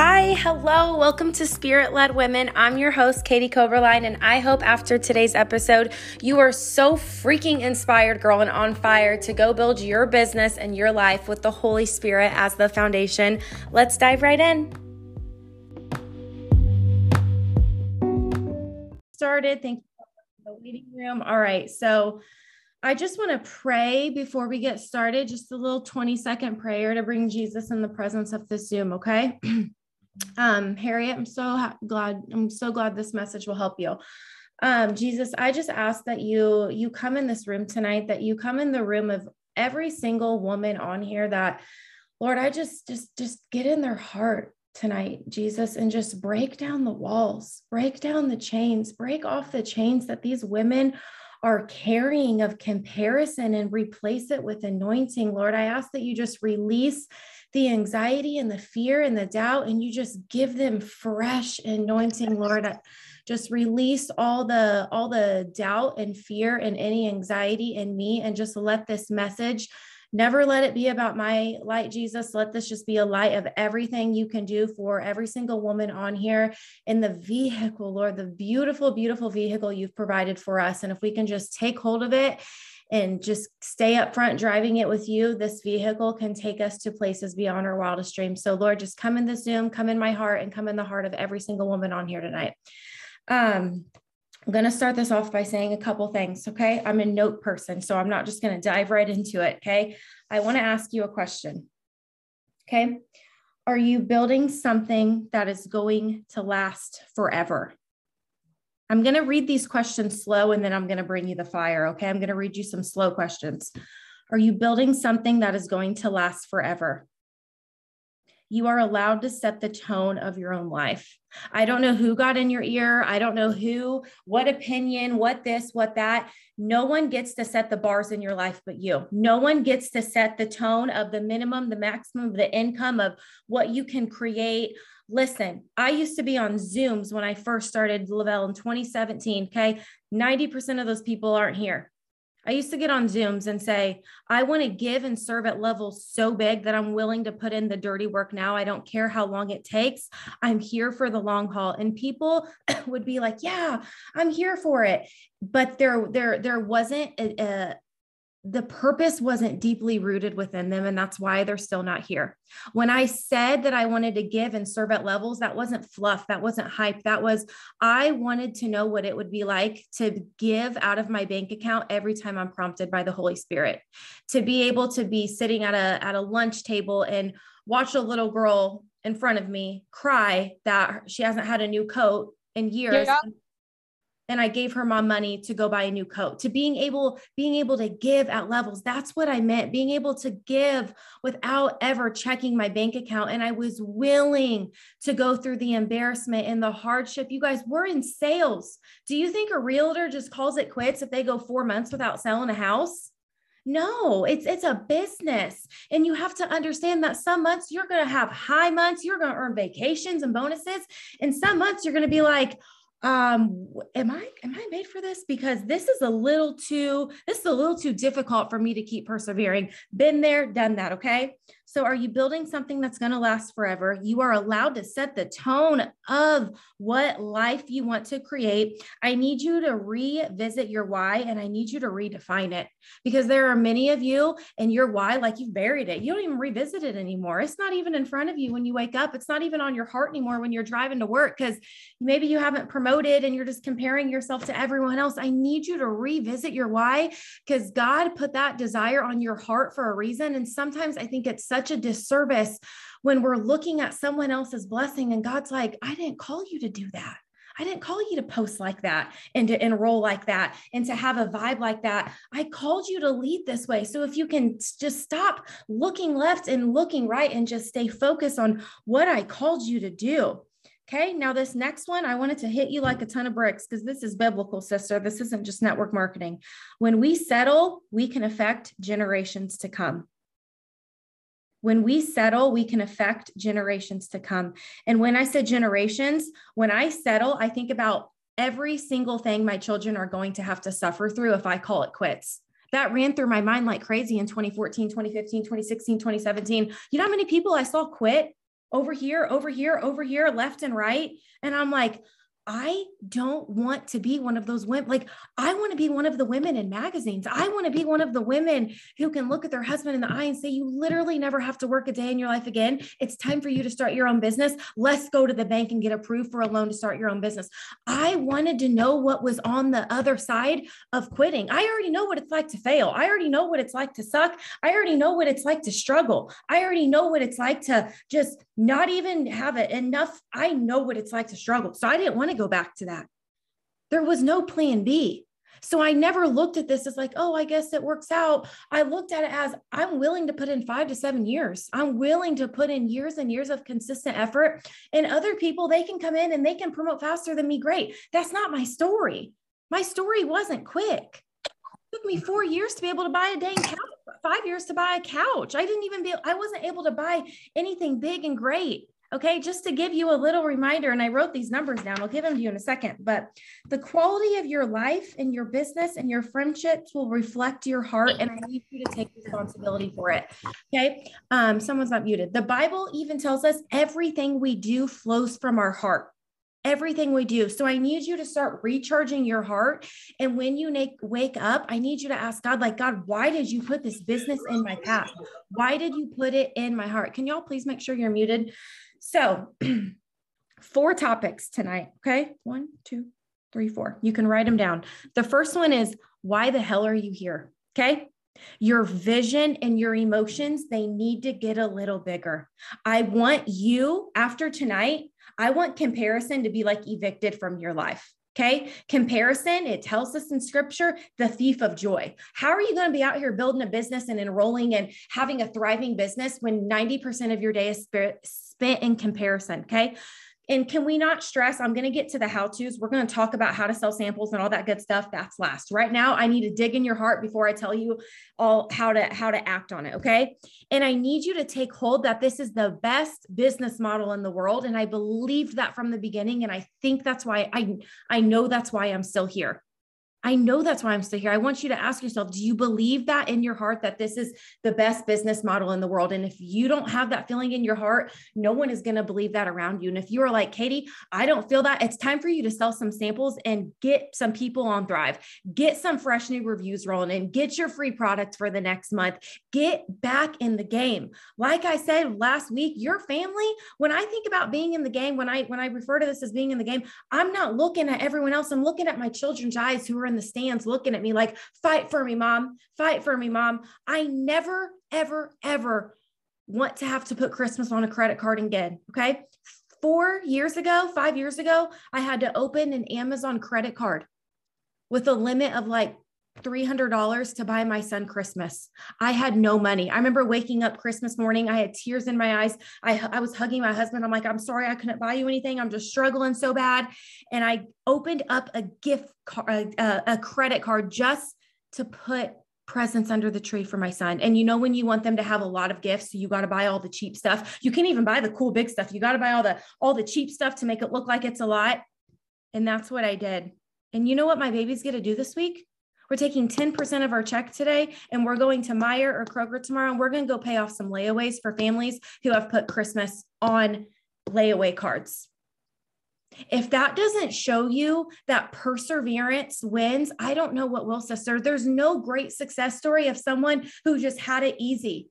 Hi, hello, welcome to Spirit Led Women. I'm your host, Katie Coverline, and I hope after today's episode, you are so freaking inspired, girl, and on fire to go build your business and your life with the Holy Spirit as the foundation. Let's dive right in. Started. Thank you for the waiting room. All right, so I just want to pray before we get started, just a little 20 second prayer to bring Jesus in the presence of the Zoom, okay? Um, Harriet, I'm so ha- glad. I'm so glad this message will help you. Um, Jesus, I just ask that you you come in this room tonight, that you come in the room of every single woman on here that Lord, I just just just get in their heart tonight, Jesus, and just break down the walls, break down the chains, break off the chains that these women are carrying of comparison and replace it with anointing. Lord, I ask that you just release the anxiety and the fear and the doubt, and you just give them fresh anointing, Lord. Just release all the all the doubt and fear and any anxiety in me, and just let this message never let it be about my light jesus let this just be a light of everything you can do for every single woman on here in the vehicle lord the beautiful beautiful vehicle you've provided for us and if we can just take hold of it and just stay up front driving it with you, this vehicle can take us to places beyond our wildest dreams. So, Lord, just come in the Zoom, come in my heart, and come in the heart of every single woman on here tonight. Um, I'm going to start this off by saying a couple things. Okay. I'm a note person, so I'm not just going to dive right into it. Okay. I want to ask you a question. Okay. Are you building something that is going to last forever? I'm going to read these questions slow and then I'm going to bring you the fire. Okay. I'm going to read you some slow questions. Are you building something that is going to last forever? You are allowed to set the tone of your own life. I don't know who got in your ear. I don't know who, what opinion, what this, what that. No one gets to set the bars in your life but you. No one gets to set the tone of the minimum, the maximum, the income of what you can create, Listen, I used to be on Zooms when I first started Le-Vel in 2017. Okay. 90% of those people aren't here. I used to get on Zooms and say, I want to give and serve at levels so big that I'm willing to put in the dirty work now. I don't care how long it takes. I'm here for the long haul. And people would be like, Yeah, I'm here for it. But there, there, there wasn't a, a the purpose wasn't deeply rooted within them and that's why they're still not here. When I said that I wanted to give and serve at levels, that wasn't fluff, that wasn't hype. That was I wanted to know what it would be like to give out of my bank account every time I'm prompted by the Holy Spirit. To be able to be sitting at a at a lunch table and watch a little girl in front of me cry that she hasn't had a new coat in years. Yeah and I gave her mom money to go buy a new coat. To being able being able to give at levels that's what I meant. Being able to give without ever checking my bank account. And I was willing to go through the embarrassment and the hardship. You guys we're in sales. Do you think a realtor just calls it quits if they go 4 months without selling a house? No, it's it's a business. And you have to understand that some months you're going to have high months, you're going to earn vacations and bonuses, and some months you're going to be like, um am i am i made for this? Because this is a little too this is a little too difficult for me to keep persevering. Been there done that okay so, are you building something that's going to last forever? You are allowed to set the tone of what life you want to create. I need you to revisit your why and I need you to redefine it because there are many of you and your why, like you've buried it. You don't even revisit it anymore. It's not even in front of you when you wake up. It's not even on your heart anymore when you're driving to work because maybe you haven't promoted and you're just comparing yourself to everyone else. I need you to revisit your why because God put that desire on your heart for a reason. And sometimes I think it's such such a disservice when we're looking at someone else's blessing and God's like, I didn't call you to do that. I didn't call you to post like that and to enroll like that and to have a vibe like that. I called you to lead this way. So if you can just stop looking left and looking right and just stay focused on what I called you to do. Okay, now this next one, I wanted to hit you like a ton of bricks because this is biblical, sister. This isn't just network marketing. When we settle, we can affect generations to come. When we settle, we can affect generations to come. And when I said generations, when I settle, I think about every single thing my children are going to have to suffer through if I call it quits. That ran through my mind like crazy in 2014, 2015, 2016, 2017. You know how many people I saw quit over here, over here, over here, left and right. And I'm like, I don't want to be one of those women. Like, I want to be one of the women in magazines. I want to be one of the women who can look at their husband in the eye and say, You literally never have to work a day in your life again. It's time for you to start your own business. Let's go to the bank and get approved for a loan to start your own business. I wanted to know what was on the other side of quitting. I already know what it's like to fail. I already know what it's like to suck. I already know what it's like to struggle. I already know what it's like to just not even have it enough. I know what it's like to struggle. So I didn't want to go back to that. There was no plan B. So I never looked at this as like, oh, I guess it works out. I looked at it as I'm willing to put in five to seven years. I'm willing to put in years and years of consistent effort. And other people, they can come in and they can promote faster than me. Great. That's not my story. My story wasn't quick. It took me four years to be able to buy a dang couch, five years to buy a couch. I didn't even be, I wasn't able to buy anything big and great. Okay, just to give you a little reminder, and I wrote these numbers down, I'll give them to you in a second, but the quality of your life and your business and your friendships will reflect your heart, and I need you to take responsibility for it. Okay, um, someone's not muted. The Bible even tells us everything we do flows from our heart. Everything we do. So I need you to start recharging your heart. And when you make, wake up, I need you to ask God, like, God, why did you put this business in my path? Why did you put it in my heart? Can y'all please make sure you're muted? So, four topics tonight. Okay. One, two, three, four. You can write them down. The first one is why the hell are you here? Okay. Your vision and your emotions, they need to get a little bigger. I want you after tonight, I want comparison to be like evicted from your life. Okay. Comparison, it tells us in scripture, the thief of joy. How are you going to be out here building a business and enrolling and having a thriving business when 90% of your day is spent in comparison? Okay. And can we not stress? I'm going to get to the how to's. We're going to talk about how to sell samples and all that good stuff. That's last. Right now, I need to dig in your heart before I tell you all how to how to act on it. Okay. And I need you to take hold that this is the best business model in the world. And I believed that from the beginning. And I think that's why I I know that's why I'm still here. I know that's why I'm still here. I want you to ask yourself, do you believe that in your heart that this is the best business model in the world? And if you don't have that feeling in your heart, no one is going to believe that around you. And if you are like, Katie, I don't feel that, it's time for you to sell some samples and get some people on Thrive, get some fresh new reviews rolling and get your free product for the next month. Get back in the game. Like I said last week, your family, when I think about being in the game, when I when I refer to this as being in the game, I'm not looking at everyone else. I'm looking at my children's eyes who are in the stands looking at me like, fight for me, mom, fight for me, mom. I never, ever, ever want to have to put Christmas on a credit card again. Okay. Four years ago, five years ago, I had to open an Amazon credit card with a limit of like $300 to buy my son Christmas. I had no money. I remember waking up Christmas morning. I had tears in my eyes. I, I was hugging my husband. I'm like, I'm sorry I couldn't buy you anything. I'm just struggling so bad. And I opened up a gift card, a, a credit card just to put presents under the tree for my son. And you know, when you want them to have a lot of gifts, you got to buy all the cheap stuff. You can't even buy the cool big stuff. You got to buy all the all the cheap stuff to make it look like it's a lot. And that's what I did. And you know what my baby's going to do this week? We're taking 10% of our check today and we're going to Meijer or Kroger tomorrow and we're going to go pay off some layaways for families who have put Christmas on layaway cards. If that doesn't show you that perseverance wins, I don't know what will, sister. There's no great success story of someone who just had it easy.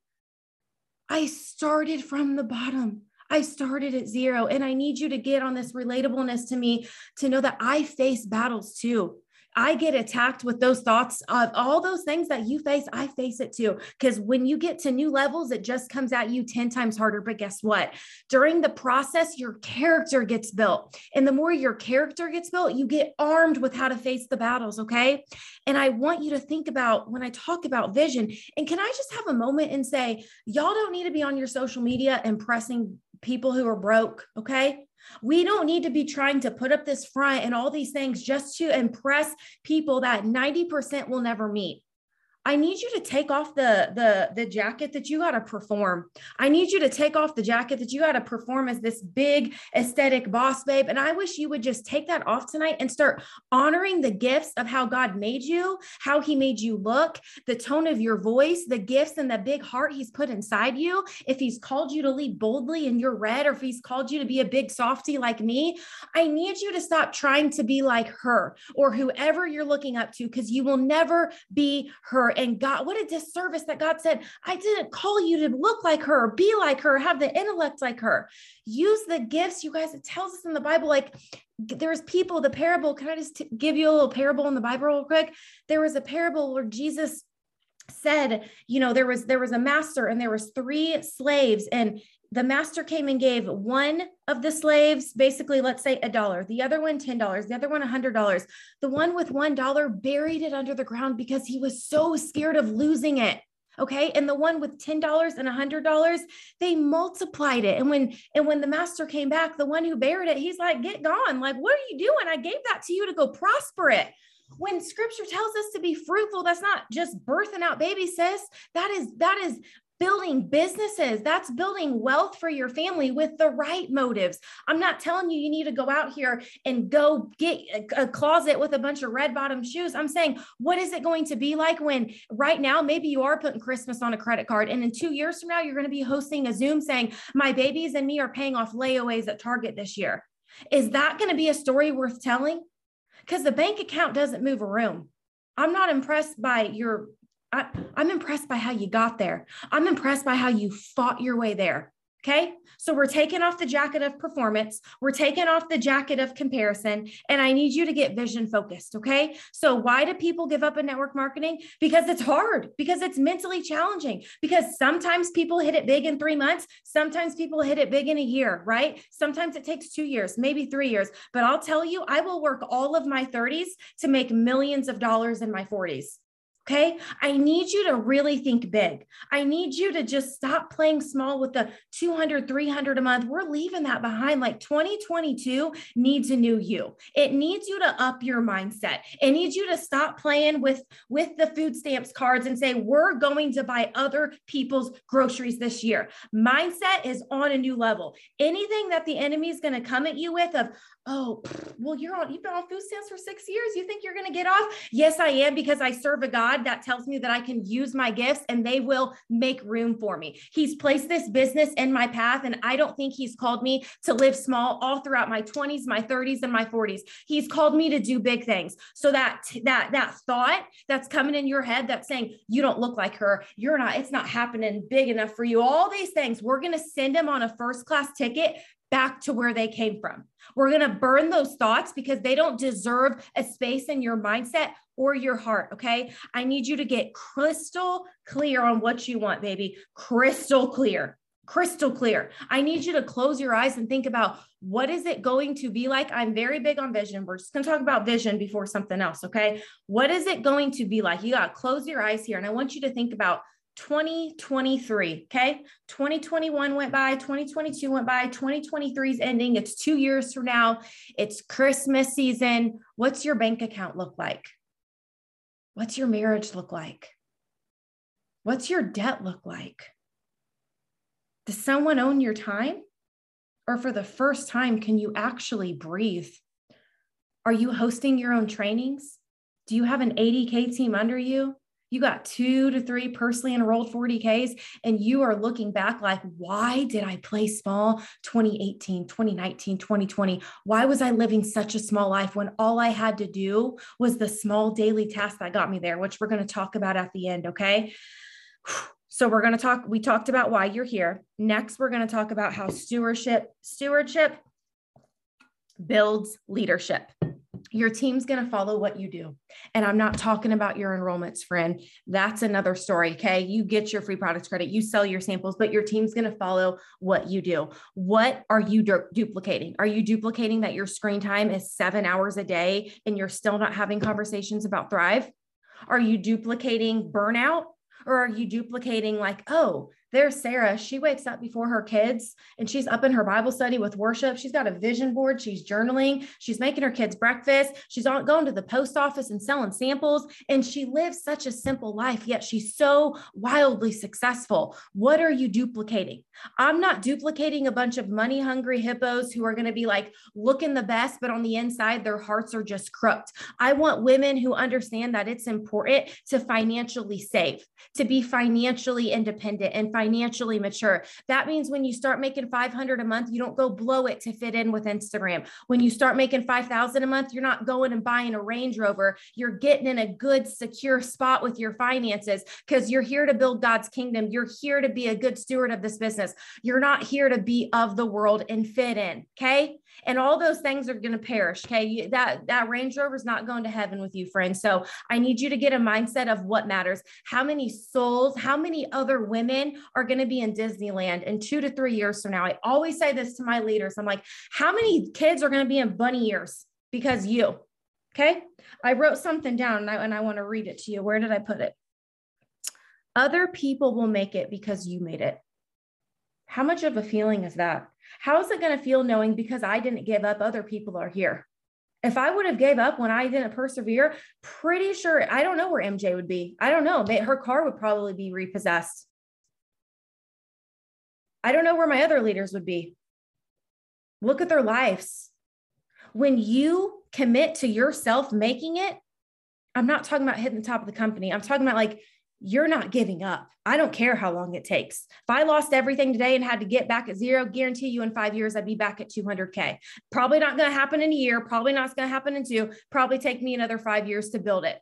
I started from the bottom. I started at zero. And I need you to get on this relatableness to me to know that I face battles too. I get attacked with those thoughts of all those things that you face. I face it too. Because when you get to new levels, it just comes at you 10 times harder. But guess what? During the process, your character gets built. And the more your character gets built, you get armed with how to face the battles. Okay. And I want you to think about when I talk about vision. And can I just have a moment and say, y'all don't need to be on your social media impressing people who are broke. Okay. We don't need to be trying to put up this front and all these things just to impress people that 90% will never meet. I need you to take off the the the jacket that you got to perform. I need you to take off the jacket that you got to perform as this big aesthetic boss babe. And I wish you would just take that off tonight and start honoring the gifts of how God made you, how he made you look, the tone of your voice, the gifts and the big heart he's put inside you. If he's called you to lead boldly and you're red, or if he's called you to be a big softy like me, I need you to stop trying to be like her or whoever you're looking up to because you will never be her. And God, what a disservice that God said, I didn't call you to look like her, be like her, have the intellect like her. Use the gifts, you guys. It tells us in the Bible, like there's people, the parable. Can I just t- give you a little parable in the Bible, real quick? There was a parable where Jesus said you know there was there was a master and there was three slaves and the master came and gave one of the slaves basically let's say a dollar the other one ten dollars the other one a hundred dollars. The one with one dollar buried it under the ground because he was so scared of losing it okay? And the one with ten dollars and a hundred dollars they multiplied it. And when and when the master came back the one who buried it he's like get gone. Like what are you doing? I gave that to you to go prosper it. When scripture tells us to be fruitful that's not just birthing out baby sis. That is that is building businesses. That's building wealth for your family with the right motives. I'm not telling you you need to go out here and go get a, closet with a bunch of red bottom shoes. I'm saying what is it going to be like when right now maybe you are putting christmas on a credit card and in two years from now you're going to be hosting a zoom saying my babies and me are paying off layaways at target this year. Is that going to be a story worth telling? Because the bank account doesn't move a room. I'm not impressed by your, I, I'm impressed by how you got there. I'm impressed by how you fought your way there. Okay. So we're taking off the jacket of performance. We're taking off the jacket of comparison. And I need you to get vision focused. Okay. So why do people give up in network marketing? Because it's hard, because it's mentally challenging, because sometimes people hit it big in three months. Sometimes people hit it big in a year, right? Sometimes it takes two years, maybe three years. But I'll tell you, I will work all of my 30s to make millions of dollars in my 40s. Okay. I need you to really think big. I need you to just stop playing small with the 200, 300 a month. We're leaving that behind. Like 2022 needs a new you. It needs you to up your mindset. It needs you to stop playing with, with the food stamps cards and say, we're going to buy other people's groceries this year. Mindset is on a new level. Anything that the enemy is going to come at you with of, oh, well, you're on, you've been on food stamps for six years. You think you're going to get off? Yes, I am because I serve a God that tells me that I can use my gifts and they will make room for me. He's placed this business in my path, and I don't think He's called me to live small all throughout my 20s, my 30s, and my 40s. He's called me to do big things. So that that that thought that's coming in your head that's saying you don't look like her, you're not, it's not happening big enough for you. All these things, we're going to send him on a first class ticket back to where they came from. We're going to burn those thoughts because they don't deserve a space in your mindset or your heart. Okay. I need you to get crystal clear on what you want, baby. Crystal clear. Crystal clear. I need you to close your eyes and think about what is it going to be like? I'm very big on vision. We're just going to talk about vision before something else. Okay. What is it going to be like? You got to close your eyes here. And I want you to think about 2023. Okay. 2021 went by, 2022 went by, 2023 is ending. It's two years from now. It's Christmas season. What's your bank account look like? What's your marriage look like? What's your debt look like? Does someone own your time? Or for the first time, can you actually breathe? Are you hosting your own trainings? Do you have an 80K team under you? You got two to three personally enrolled 40Ks, and you are looking back like, why did I play small 2018, 2019, 2020? Why was I living such a small life when all I had to do was the small daily task that got me there, which we're going to talk about at the end. Okay. So we're going to talk, we talked about why you're here. Next, we're going to talk about how stewardship, stewardship builds leadership your team's going to follow what you do. And I'm not talking about your enrollments, friend. That's another story. Okay. You get your free products credit, you sell your samples, but your team's going to follow what you do. What are you du- duplicating? Are you duplicating that your screen time is seven hours a day and you're still not having conversations about Thrive? Are you duplicating burnout? Or are you duplicating like, oh, There's Sarah. She wakes up before her kids and she's up in her Bible study with worship. She's got a vision board. She's journaling. She's making her kids breakfast. She's going to the post office and selling samples. And she lives such a simple life, yet she's so wildly successful. What are you duplicating? I'm not duplicating a bunch of money hungry hippos who are going to be like looking the best, but on the inside, their hearts are just crooked. I want women who understand that it's important to financially save, to be financially independent and financially mature. That means when you start making 500 a month, you don't go blow it to fit in with Instagram. When you start making 5,000 a month, you're not going and buying a Range Rover. You're getting in a good, secure spot with your finances because you're here to build God's kingdom. You're here to be a good steward of this business. You're not here to be of the world and fit in. Okay and all those things are going to perish okay? You, that that range rover is not going to heaven with you friends so i need you to get a mindset of what matters. How many souls how many other women are going to be in disneyland in two to three years from now? I always say this to my leaders. I'm like how many kids are going to be in bunny ears because you? Okay? I wrote something down and I, and I want to read it to you. Where did i put it? Other people will make it because you made it. How much of a feeling is that how is it going to feel knowing because I didn't give up, other people are here? If I would have gave up when I didn't persevere, pretty sure I don't know where MJ would be. I don't know. Her car would probably be repossessed. I don't know where my other leaders would be. Look at their lives. When you commit to yourself making it, I'm not talking about hitting the top of the company. I'm talking about like you're not giving up. I don't care how long it takes. If I lost everything today and had to get back at zero, guarantee you in five years, I'd be back at 200K. Probably not going to happen in a year. Probably not going to happen in two. Probably take me another five years to build it.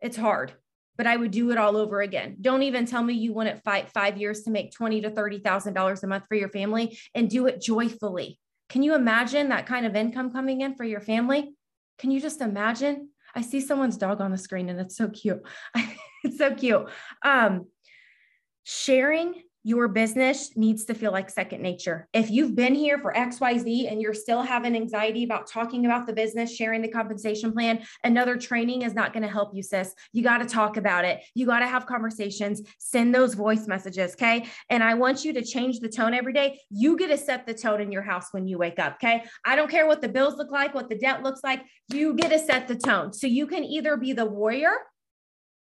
It's hard, but I would do it all over again. Don't even tell me you wouldn't fight five years to make twenty to $30,000 a month for your family and do it joyfully. Can you imagine that kind of income coming in for your family? Can you just imagine? I see someone's dog on the screen and it's so cute. it's so cute. Um, sharing your business needs to feel like second nature. If you've been here for XYZ and you're still having anxiety about talking about the business, sharing the compensation plan, another training is not going to help you, sis. You got to talk about it. You got to have conversations, send those voice messages. Okay. And I want you to change the tone every day. You get to set the tone in your house when you wake up. Okay. I don't care what the bills look like, what the debt looks like. You get to set the tone. So you can either be the warrior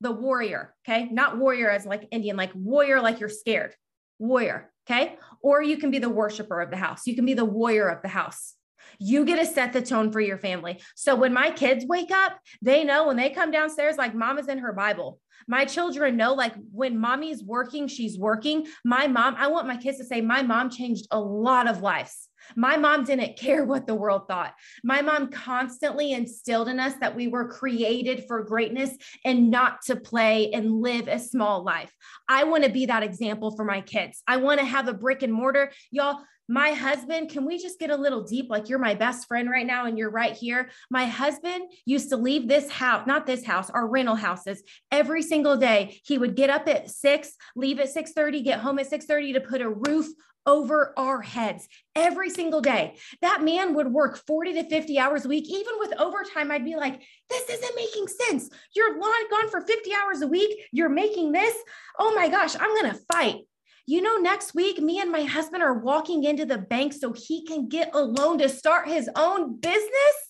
the warrior, okay? Not warrior as like Indian, like warrior, like you're scared, warrior, okay? Or you can be the worshiper of the house. You can be the warrior of the house. You get to set the tone for your family. So when my kids wake up, they know when they come downstairs, like mama's in her Bible. My children know, like when mommy's working, she's working. My mom, I want my kids to say, my mom changed a lot of lives. My mom didn't care what the world thought. My mom constantly instilled in us that we were created for greatness and not to play and live a small life. I want to be that example for my kids. I want to have a brick and mortar. Y'all, my husband, can we just get a little deep? Like you're my best friend right now and you're right here. My husband used to leave this house, not this house, our rental houses every single day. He would get up at six, leave at 6:30, get home at 6:30 to put a roof over our heads every single day. That man would work 40 to 50 hours a week. Even with overtime, I'd be like, this isn't making sense. You're gone for 50 hours a week. You're making this. Oh my gosh, I'm going to fight. You know, next week, me and my husband are walking into the bank so he can get a loan to start his own business.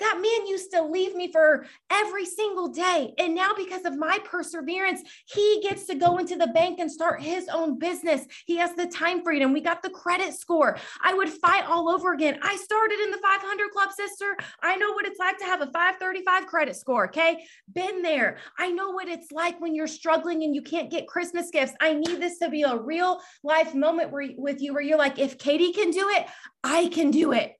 That man used to leave me for every single day. And now, because of my perseverance, he gets to go into the bank and start his own business. He has the time freedom. We got the credit score. I would fight all over again. I started in the 500 club, sister. I know what it's like to have a 535 credit score. Okay. Been there. I know what it's like when you're struggling and you can't get Christmas gifts. I need this to be a real life moment where, with you where you're like, if Katie can do it, I can do it.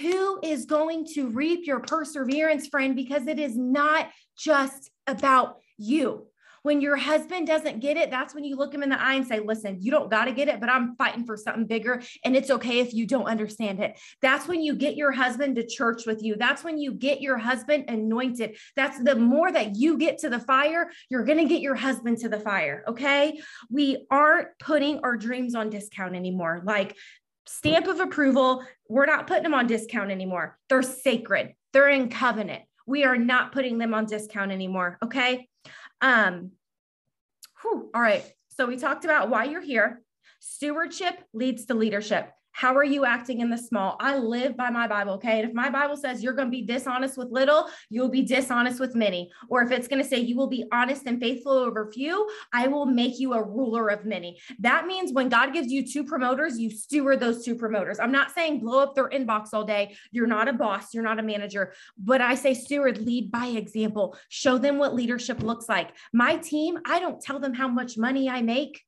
Who is going to reap your perseverance, friend? Because it is not just about you. When your husband doesn't get it, that's when you look him in the eye and say, Listen, you don't got to get it, but I'm fighting for something bigger. And it's okay if you don't understand it. That's when you get your husband to church with you. That's when you get your husband anointed. That's the more that you get to the fire, you're going to get your husband to the fire. Okay. We aren't putting our dreams on discount anymore. Like stamp of approval. We're not putting them on discount anymore. They're sacred. They're in covenant. We are not putting them on discount anymore. Okay. Um, whew, all right. So we talked about why you're here. Stewardship leads to leadership. How are you acting in the small? I live by my Bible, okay? And if my Bible says you're going to be dishonest with little, you'll be dishonest with many. Or if it's going to say you will be honest and faithful over few, I will make you a ruler of many. That means when God gives you two promoters, you steward those two promoters. I'm not saying blow up their inbox all day. You're not a boss, you're not a manager, but I say steward, lead by example. Show them what leadership looks like. My team, I don't tell them how much money I make.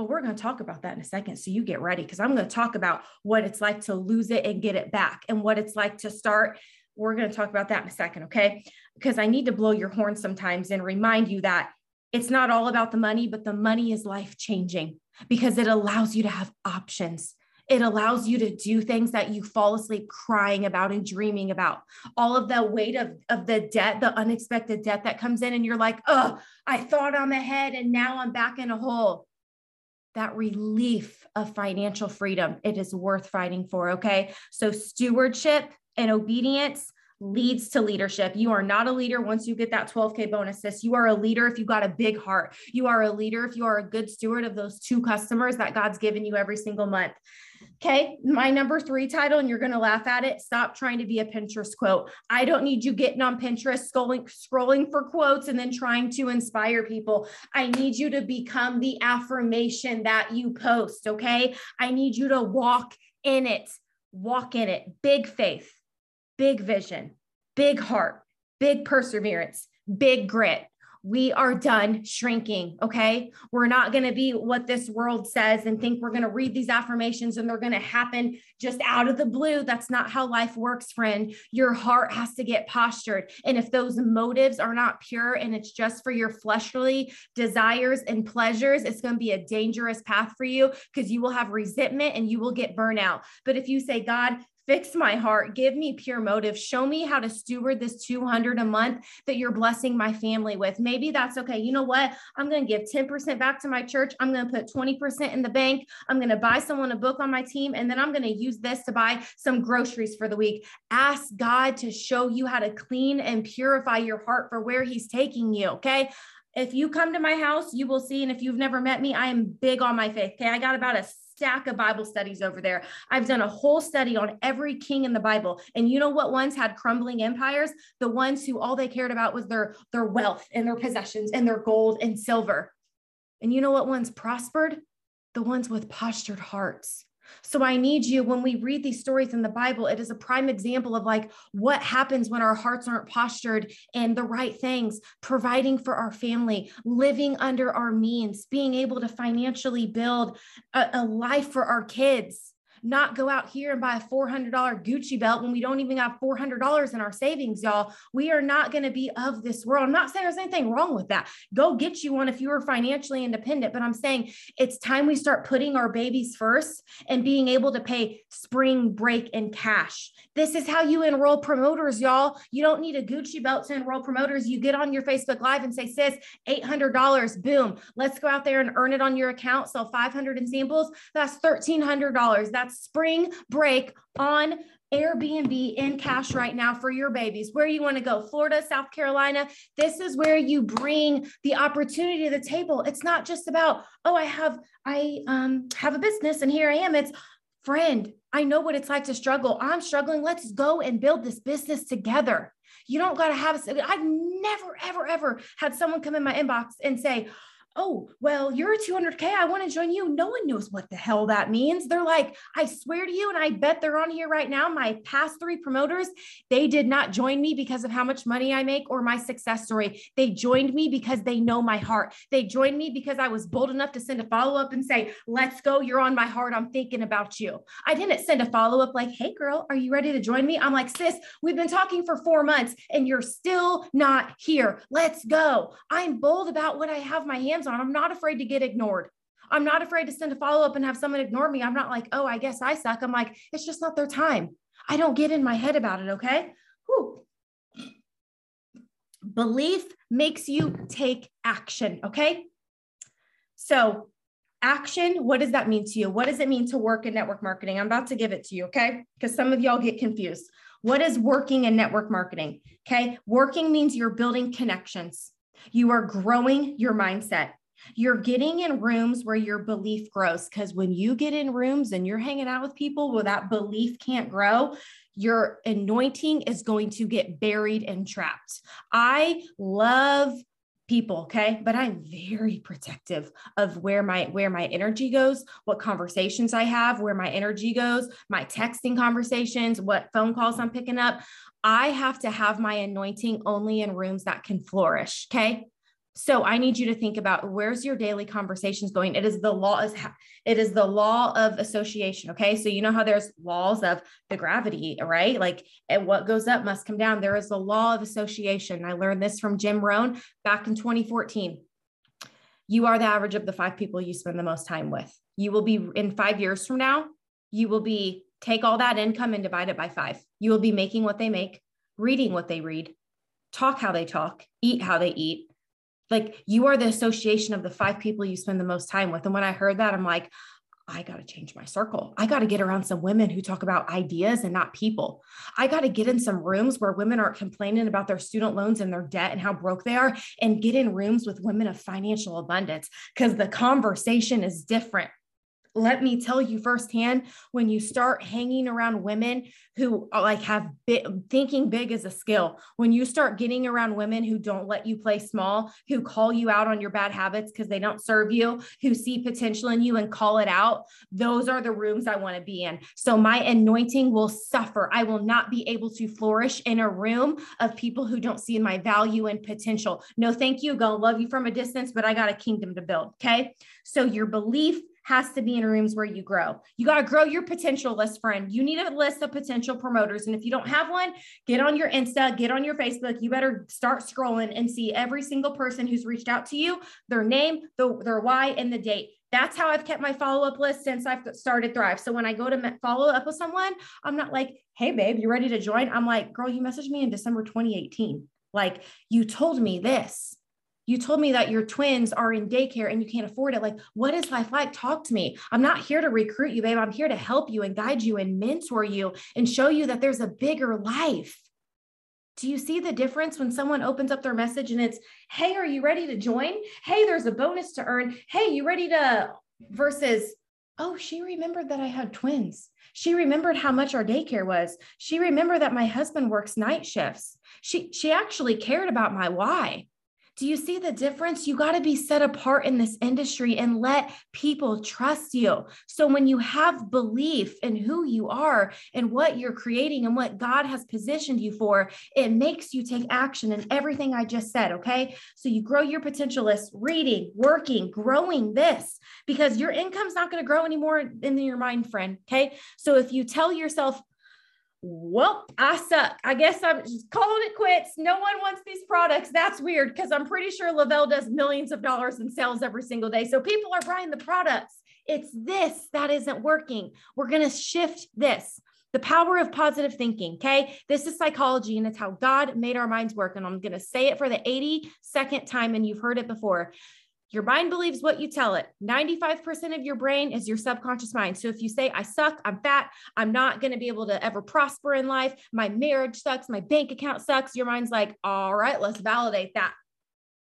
But we're going to talk about that in a second. So you get ready because I'm going to talk about what it's like to lose it and get it back and what it's like to start. We're going to talk about that in a second. Okay. Because I need to blow your horn sometimes and remind you that it's not all about the money, but the money is life changing because it allows you to have options. It allows you to do things that you fall asleep crying about and dreaming about. All of the weight of, of the debt, the unexpected debt that comes in, and you're like, oh, I thought I'm ahead and now I'm back in a hole that relief of financial freedom, it is worth fighting for. Okay. So, stewardship and obedience leads to leadership. You are not a leader once you get that 12K bonus. Sis. You are a leader if you got a big heart. You are a leader if you are a good steward of those two customers that God's given you every single month. Okay, my number three title, and you're going to laugh at it. Stop trying to be a Pinterest quote. I don't need you getting on Pinterest, scrolling, scrolling for quotes and then trying to inspire people. I need you to become the affirmation that you post. Okay, I need you to walk in it, walk in it. Big faith, big vision, big heart, big perseverance, big grit we are done shrinking. Okay. We're not going to be what this world says and think we're going to read these affirmations and they're going to happen just out of the blue. That's not how life works, friend. Your heart has to get postured. And if those motives are not pure and it's just for your fleshly desires and pleasures, it's going to be a dangerous path for you because you will have resentment and you will get burnout. But if you say, God, fix my heart. Give me pure motive. Show me how to steward this 200 a month that you're blessing my family with. Maybe that's okay. You know what? I'm going to give 10% back to my church. I'm going to put 20% in the bank. I'm going to buy someone a book on my team and then i'm going to use this to buy some groceries for the week. Ask god to show you how to clean and purify your heart for where he's taking you okay? If you come to my house, you will see. And if you've never met me, I am big on my faith. Okay. I got about a stack of Bible studies over there. I've done a whole study on every king in the Bible. And you know what ones had crumbling empires? The ones who all they cared about was their, their wealth and their possessions and their gold and silver. And you know what ones prospered? The ones with postured hearts. So I need you when we read these stories in the Bible, it is a prime example of like what happens when our hearts aren't postured in the right things, providing for our family, living under our means, being able to financially build a, a life for our kids not go out here and buy a $400 Gucci belt when we don't even have $400 in our savings, y'all. We are not going to be of this world. I'm not saying there's anything wrong with that. Go get you one if you are financially independent, but I'm saying it's time we start putting our babies first and being able to pay spring break in cash. This is how you enroll promoters, y'all. You don't need a Gucci belt to enroll promoters. You get on your Facebook Live and say, sis, $800, boom, let's go out there and earn it on your account, sell 500 in samples. That's $1,300. That's spring break on Airbnb in cash right now for your babies. Where you want to go, Florida, South Carolina. This is where you bring the opportunity to the table. It's not just about, oh, I have I um have a business and here I am. It's friend, I know what it's like to struggle. I'm struggling. Let's go and build this business together. You don't got to have, I've never, ever, ever had someone come in my inbox and say, oh, well, you're a 200K. I want to join you. No one knows what the hell that means. They're like, I swear to you, and I bet they're on here right now. My past three promoters, they did not join me because of how much money I make or my success story. They joined me because they know my heart. They joined me because I was bold enough to send a follow up and say, let's go. You're on my heart. I'm thinking about you. I didn't send a follow up like, hey, girl, are you ready to join me? I'm like, sis, we've been talking for four months and you're still not here. Let's go. I'm bold about what I have my hands on. I'm not afraid to get ignored. I'm not afraid to send a follow up and have someone ignore me. I'm not like, oh, I guess I suck. I'm like, it's just not their time. I don't get in my head about it. Okay. Whew. Belief makes you take action. Okay. So, action, what does that mean to you? What does it mean to work in network marketing? I'm about to give it to you. Okay. Because some of y'all get confused. What is working in network marketing? Okay. Working means you're building connections. You are growing your mindset. You're getting in rooms where your belief grows. Because when you get in rooms and you're hanging out with people where that belief can't grow, your anointing is going to get buried and trapped. I love people okay? But i'm very protective of where my where my energy goes what conversations i have where my energy goes my texting conversations what phone calls i'm picking up. I have to have my anointing only in rooms that can flourish okay so I need you to think about where's your daily conversations going. It is the law is it is the law of association. Okay, so you know how there's laws of the gravity, right? Like and what goes up must come down. There is the law of association. I learned this from Jim Rohn back in 2014. You are the average of the five people you spend the most time with. You will be in five years from now. You will be take all that income and divide it by five. You will be making what they make, reading what they read, talk how they talk, eat how they eat like you are the association of the five people you spend the most time with. And when I heard that, I'm like, I got to change my circle. I got to get around some women who talk about ideas and not people. I got to get in some rooms where women aren't complaining about their student loans and their debt and how broke they are, and get in rooms with women of financial abundance because the conversation is different let me tell you firsthand when you start hanging around women who uh, like have thinking big is a skill when you start getting around women who don't let you play small who call you out on your bad habits because they don't serve you who see potential in you and call it out those are the rooms i want to be in. So my anointing will suffer. I will not be able to flourish in a room of people who don't see my value and potential. No thank you. Gonna love you from a distance but i got a kingdom to build okay? So your belief has to be in rooms where you grow. You got to grow your potential list, friend. You need a list of potential promoters. And if you don't have one, get on your Insta, get on your Facebook. You better start scrolling and see every single person who's reached out to you, their name, the, their why, and the date. That's how I've kept my follow up list since I've started Thrive. So when I go to follow up with someone, I'm not like, hey, babe, you ready to join? I'm like, girl, you messaged me in December 2018. Like, you told me this you told me that your twins are in daycare and you can't afford it. Like, what is life like? Talk to me. I'm not here to recruit you, babe. I'm here to help you and guide you and mentor you and show you that there's a bigger life. Do you see the difference when someone opens up their message and it's, hey, are you ready to join? Hey, there's a bonus to earn. Hey, you ready to, versus, oh, she remembered that I had twins. She remembered how much our daycare was. She remembered that my husband works night shifts. She, she actually cared about my why. Do you see the difference? You got to be set apart in this industry and let people trust you. So when you have belief in who you are and what you're creating and what God has positioned you for, it makes you take action in everything I just said. Okay. So you grow your potential list, reading, working, growing this because your income's not going to grow anymore in your mind, friend. Okay. So if you tell yourself, well, I suck. I guess I'm just calling it quits. No one wants these products. That's weird because I'm pretty sure Le-Vel does millions of dollars in sales every single day. So people are buying the products. It's this that isn't working. We're going to shift this. The power of positive thinking. Okay. This is psychology and it's how God made our minds work. And I'm going to say it for the 82nd time, and you've heard it before. Your mind believes what you tell it. 95% of your brain is your subconscious mind. So if you say, I suck, I'm fat, I'm not going to be able to ever prosper in life, my marriage sucks, my bank account sucks, your mind's like, all right, let's validate that.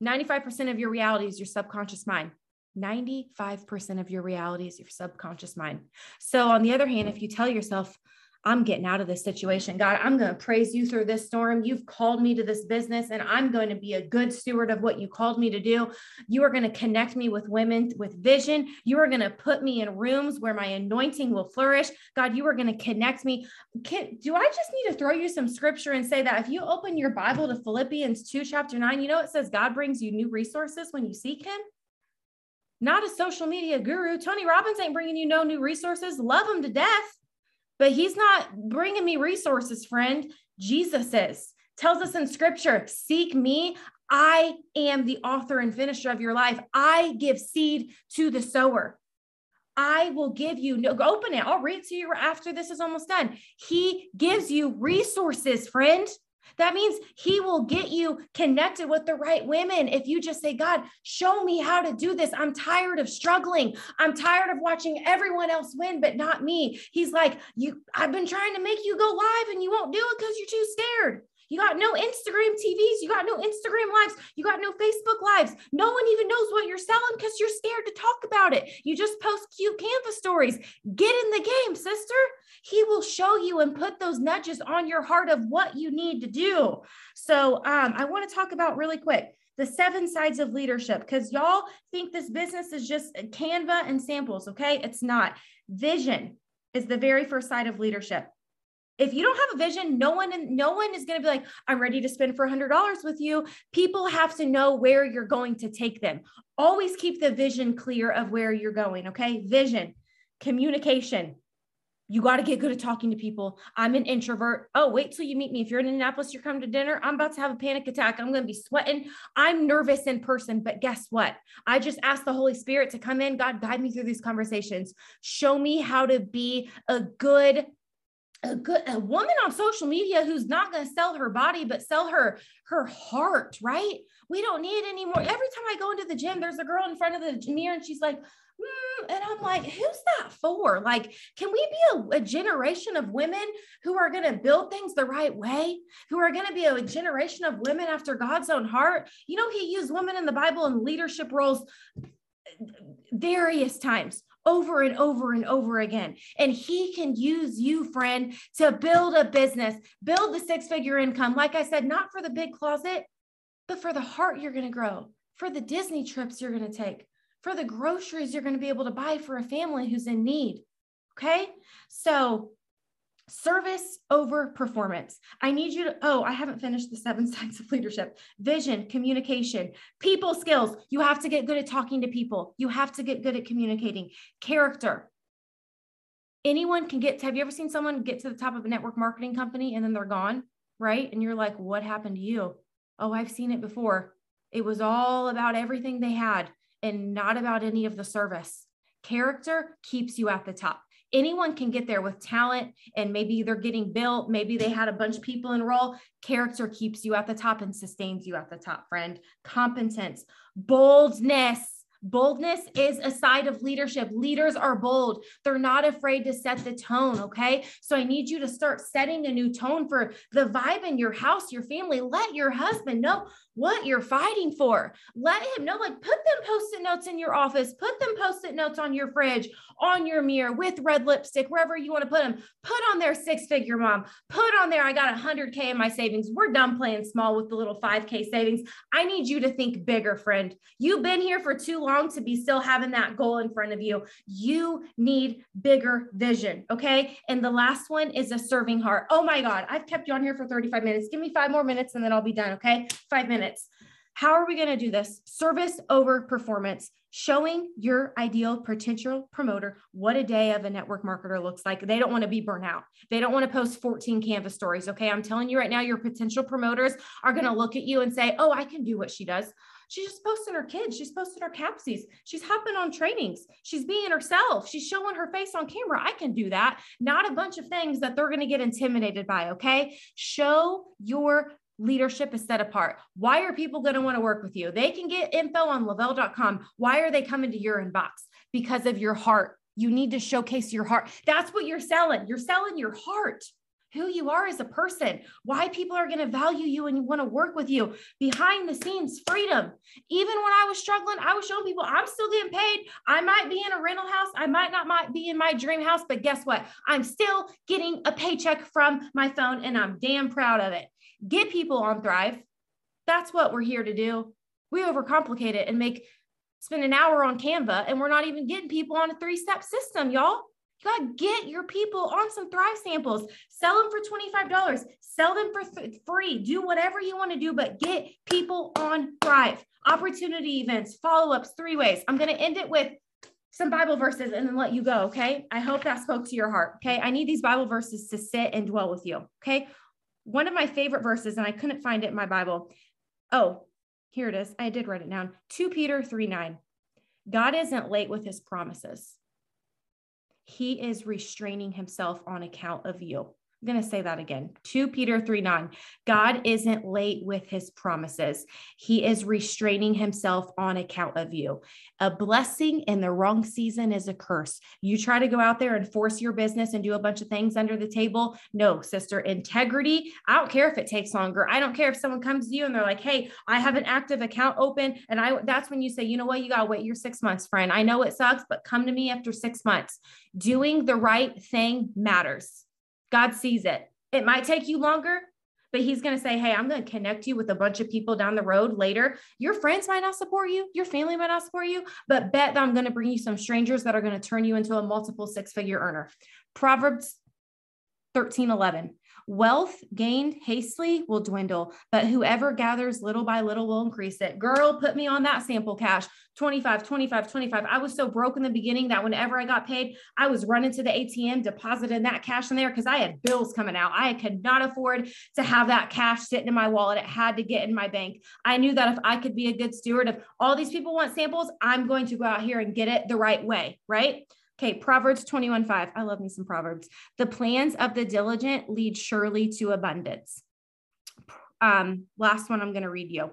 95% of your reality is your subconscious mind. 95% of your reality is your subconscious mind. So, on the other hand, if you tell yourself, I'm getting out of this situation. God, I'm going to praise you through this storm. You've called me to this business and I'm going to be a good steward of what you called me to do. You are going to connect me with women with vision. You are going to put me in rooms where my anointing will flourish. God, you are going to connect me. Can, do I just need to throw you some scripture and say that if you open your Bible to Philippians 2, chapter 9, you know it says God brings you new resources when you seek him? Not a social media guru. Tony Robbins ain't bringing you no new resources. Love him to death but he's not bringing me resources, friend. Jesus is. Tells us in scripture, seek me. I am the author and finisher of your life. I give seed to the sower. I will give you, no, open it. I'll read it to you after this is almost done. He gives you resources, friend. That means he will get you connected with the right women. If you just say, God, show me how to do this. I'm tired of struggling. I'm tired of watching everyone else win, but not me. He's like, you, I've been trying to make you go live and you won't do it because you're too scared. You got no Instagram TVs. You got no Instagram lives. You got no Facebook lives. No one even knows what you're selling because you're scared to talk about it. You just post cute Canva stories. Get in the game, sister. He will show you and put those nudges on your heart of what you need to do. So um, I want to talk about really quick the seven sides of leadership because y'all think this business is just Canva and samples. Okay. It's not. Vision is the very first side of leadership if you don't have a vision no one no one is going to be like i'm ready to spend for $100 with you people have to know where you're going to take them always keep the vision clear of where you're going okay vision communication you got to get good at talking to people. I'm an introvert. Oh, wait till you meet me. If you're in Indianapolis, you're coming to dinner. I'm about to have a panic attack. I'm going to be sweating. I'm nervous in person, but guess what? I just asked the Holy Spirit to come in. God, guide me through these conversations. Show me how to be a good a good a woman on social media who's not going to sell her body but sell her her heart right? We don't need any more. Every time i go into the gym there's a girl in front of the mirror and she's like mm, and i'm like who's that for? Like can we be a, a generation of women who are going to build things the right way? Who are going to be a generation of women after god's own heart? You know he used women in the bible in leadership roles various times over and over and over again. And he can use you, friend, to build a business, build the six figure income. Like I said, not for the big closet, but for the heart you're going to grow, for the Disney trips you're going to take, for the groceries you're going to be able to buy for a family who's in need. Okay. So service over performance. I need you to, oh, I haven't finished the seven signs of leadership vision, communication, people skills. You have to get good at talking to people, you have to get good at communicating, character. Anyone can get, to, have you ever seen someone get to the top of a network marketing company and then they're gone? Right. And you're like, what happened to you? Oh, I've seen it before. It was all about everything they had and not about any of the service. Character keeps you at the top anyone can get there with talent and maybe they're getting built maybe they had a bunch of people enroll character keeps you at the top and sustains you at the top friend competence boldness Boldness is a side of leadership. Leaders are bold. They're not afraid to set the tone. Okay. So I need you to start setting a new tone for the vibe in your house, your family. Let your husband know what you're fighting for. Let him know, like, put them post it notes in your office, put them post it notes on your fridge, on your mirror with red lipstick, wherever you want to put them. Put on their six figure mom, put on there, I got 100K in my savings. We're done playing small with the little 5K savings. I need you to think bigger, friend. You've been here for too long to be still having that goal in front of you. You need bigger vision. Okay. And the last one is a serving heart. Oh my God, I've kept you on here for 35 minutes. Give me five more minutes and then I'll be done. Okay. Five minutes minutes. How are we going to do this? Service over performance, showing your ideal potential promoter what a day of a network marketer looks like. They don't want to be burnt out. They don't want to post 14 Canvas stories. Okay. I'm telling you right now, your potential promoters are going to look at you and say, Oh, I can do what she does. She's just posting her kids. She's posting her capsies. She's hopping on trainings. She's being herself. She's showing her face on camera. I can do that. Not a bunch of things that they're going to get intimidated by. Okay. Show your leadership is set apart. Why are people going to want to work with you? They can get info on le-vel.com. Why are they coming to your inbox? Because of your heart. You need to showcase your heart. That's what you're selling. You're selling your heart, who you are as a person, why people are going to value you and you want to work with you. Behind the scenes, freedom. Even when I was struggling, I was showing people I'm still getting paid. I might be in a rental house. I might not might be in my dream house, but guess what? I'm still getting a paycheck from my phone and I'm damn proud of it get people on Thrive. That's what we're here to do. We overcomplicate it and make spend an hour on Canva and we're not even getting people on a three step system, y'all. You got to get your people on some Thrive samples, sell them for $25, sell them for th- free, do whatever you want to do, but get people on Thrive. Opportunity events, follow ups, three ways. I'm going to end it with some Bible verses and then let you go. Okay. I hope that spoke to your heart. Okay. I need these Bible verses to sit and dwell with you. Okay one of my favorite verses, and I couldn't find it in my Bible. Oh, here it is. I did write it down. 2 Peter 3 9. God isn't late with his promises. He is restraining himself on account of you. I'm going to say that again. 2 Peter 3 9. God isn't late with his promises. He is restraining himself on account of you. A blessing in the wrong season is a curse. You try to go out there and force your business and do a bunch of things under the table. No, sister, integrity. I don't care if it takes longer. I don't care if someone comes to you and they're like, hey, I have an active account open. And I that's when you say, you know what, you got to wait your six months, friend. I know it sucks, but come to me after six months. Doing the right thing matters. God sees it. It might take you longer, but he's going to say, Hey, I'm going to connect you with a bunch of people down the road later. Your friends might not support you, your family might not support you, but bet that I'm going to bring you some strangers that are going to turn you into a multiple six figure earner. Proverbs 13 11. Wealth gained hastily will dwindle, but whoever gathers little by little will increase it. Girl, put me on that sample cash 25, 25, 25. I was so broke in the beginning that whenever I got paid, I was running to the ATM, depositing that cash in there because I had bills coming out. I could not afford to have that cash sitting in my wallet. It had to get in my bank. I knew that if I could be a good steward of all these people want samples, I'm going to go out here and get it the right way, right? Okay, Proverbs 21 5. I love me some Proverbs. The plans of the diligent lead surely to abundance. Um, last one I'm going to read you.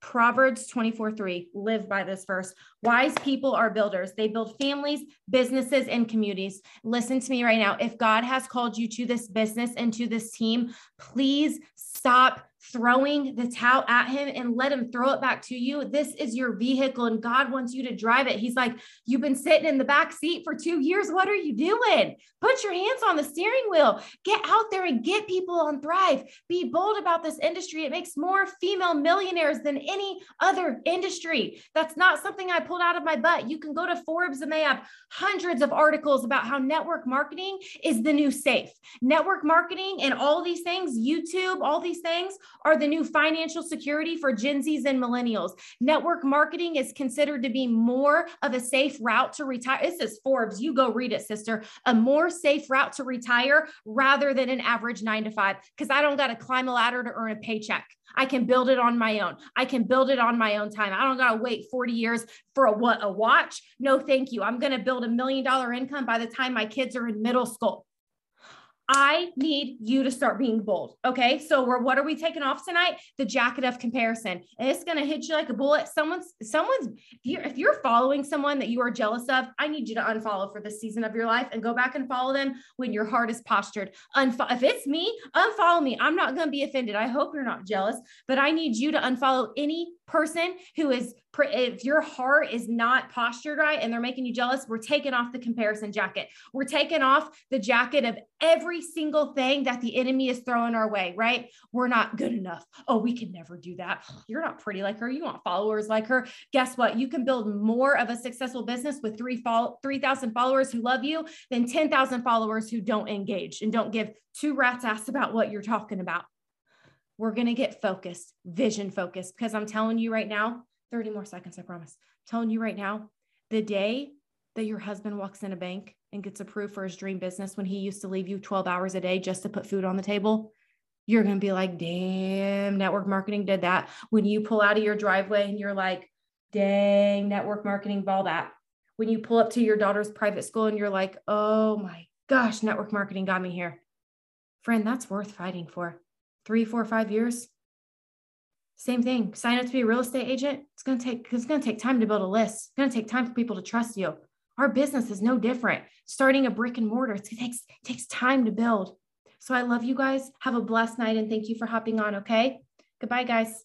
Proverbs 24 3. Live by this verse. Wise people are builders. They build families, businesses, and communities. Listen to me right now. If God has called you to this business and to this team, please stop throwing the towel at him and let him throw it back to you. This is your vehicle and God wants you to drive it. He's like, You've been sitting in the back seat for two years. What are you doing? Put your hands on the steering wheel. Get out there and get people on Thrive. Be bold about this industry. It makes more female millionaires than any other industry. That's not something I pulled out of my butt. You can go to Forbes and they have hundreds of articles about how network marketing is the new safe. Network marketing and all these things, YouTube, all these things are the new financial security for Gen Zs and millennials. Network marketing is considered to be more of a safe route to retire. This is Forbes. You go read it, sister. A more safe route to retire rather than an average nine to five, because I don't got to climb a ladder to earn a paycheck. I can build it on my own. I can build it on my own time. I don't got to wait 40 years for a what a watch. No, thank you. I'm going to build a million dollar income by the time my kids are in middle school. I need you to start being bold. Okay. So we're what are we taking off tonight? The jacket of comparison. And it's gonna hit you like a bullet. Someone's someone's if you're if you're following someone that you are jealous of, I need you to unfollow for this season of your life and go back and follow them when your heart is postured. Unfo- if it's me, unfollow me. I'm not gonna be offended. I hope you're not jealous, but I need you to unfollow any person who is if your heart is not postured right and they're making you jealous we're taking off the comparison jacket. We're taking off the jacket of every single thing that the enemy is throwing our way right? We're not good enough. Oh we can never do that. You're not pretty like her. You want followers like her. Guess what? You can build more of a successful business with 3 3000 followers who love you than 10,000 followers who don't engage and don't give two rats ass about what you're talking about we're going to get focused, vision focused, because I'm telling you right now, 30 more seconds, I promise. I'm telling you right now, the day that your husband walks in a bank and gets approved for his dream business when he used to leave you 12 hours a day just to put food on the table, you're going to be like, damn, network marketing did that. When you pull out of your driveway and you're like, dang, network marketing ball that. When you pull up to your daughter's private school and you're like, oh my gosh, network marketing got me here. Friend, that's worth fighting for three, four, five years. Same thing. Sign up to be a real estate agent. It's to take, it's to take time to build a list. It's to take time for people to trust you. Our business is no different. Starting a brick and mortar, it takes, takes time to build. So I love you guys. Have a blessed night and thank you for hopping on. Okay. Goodbye, guys.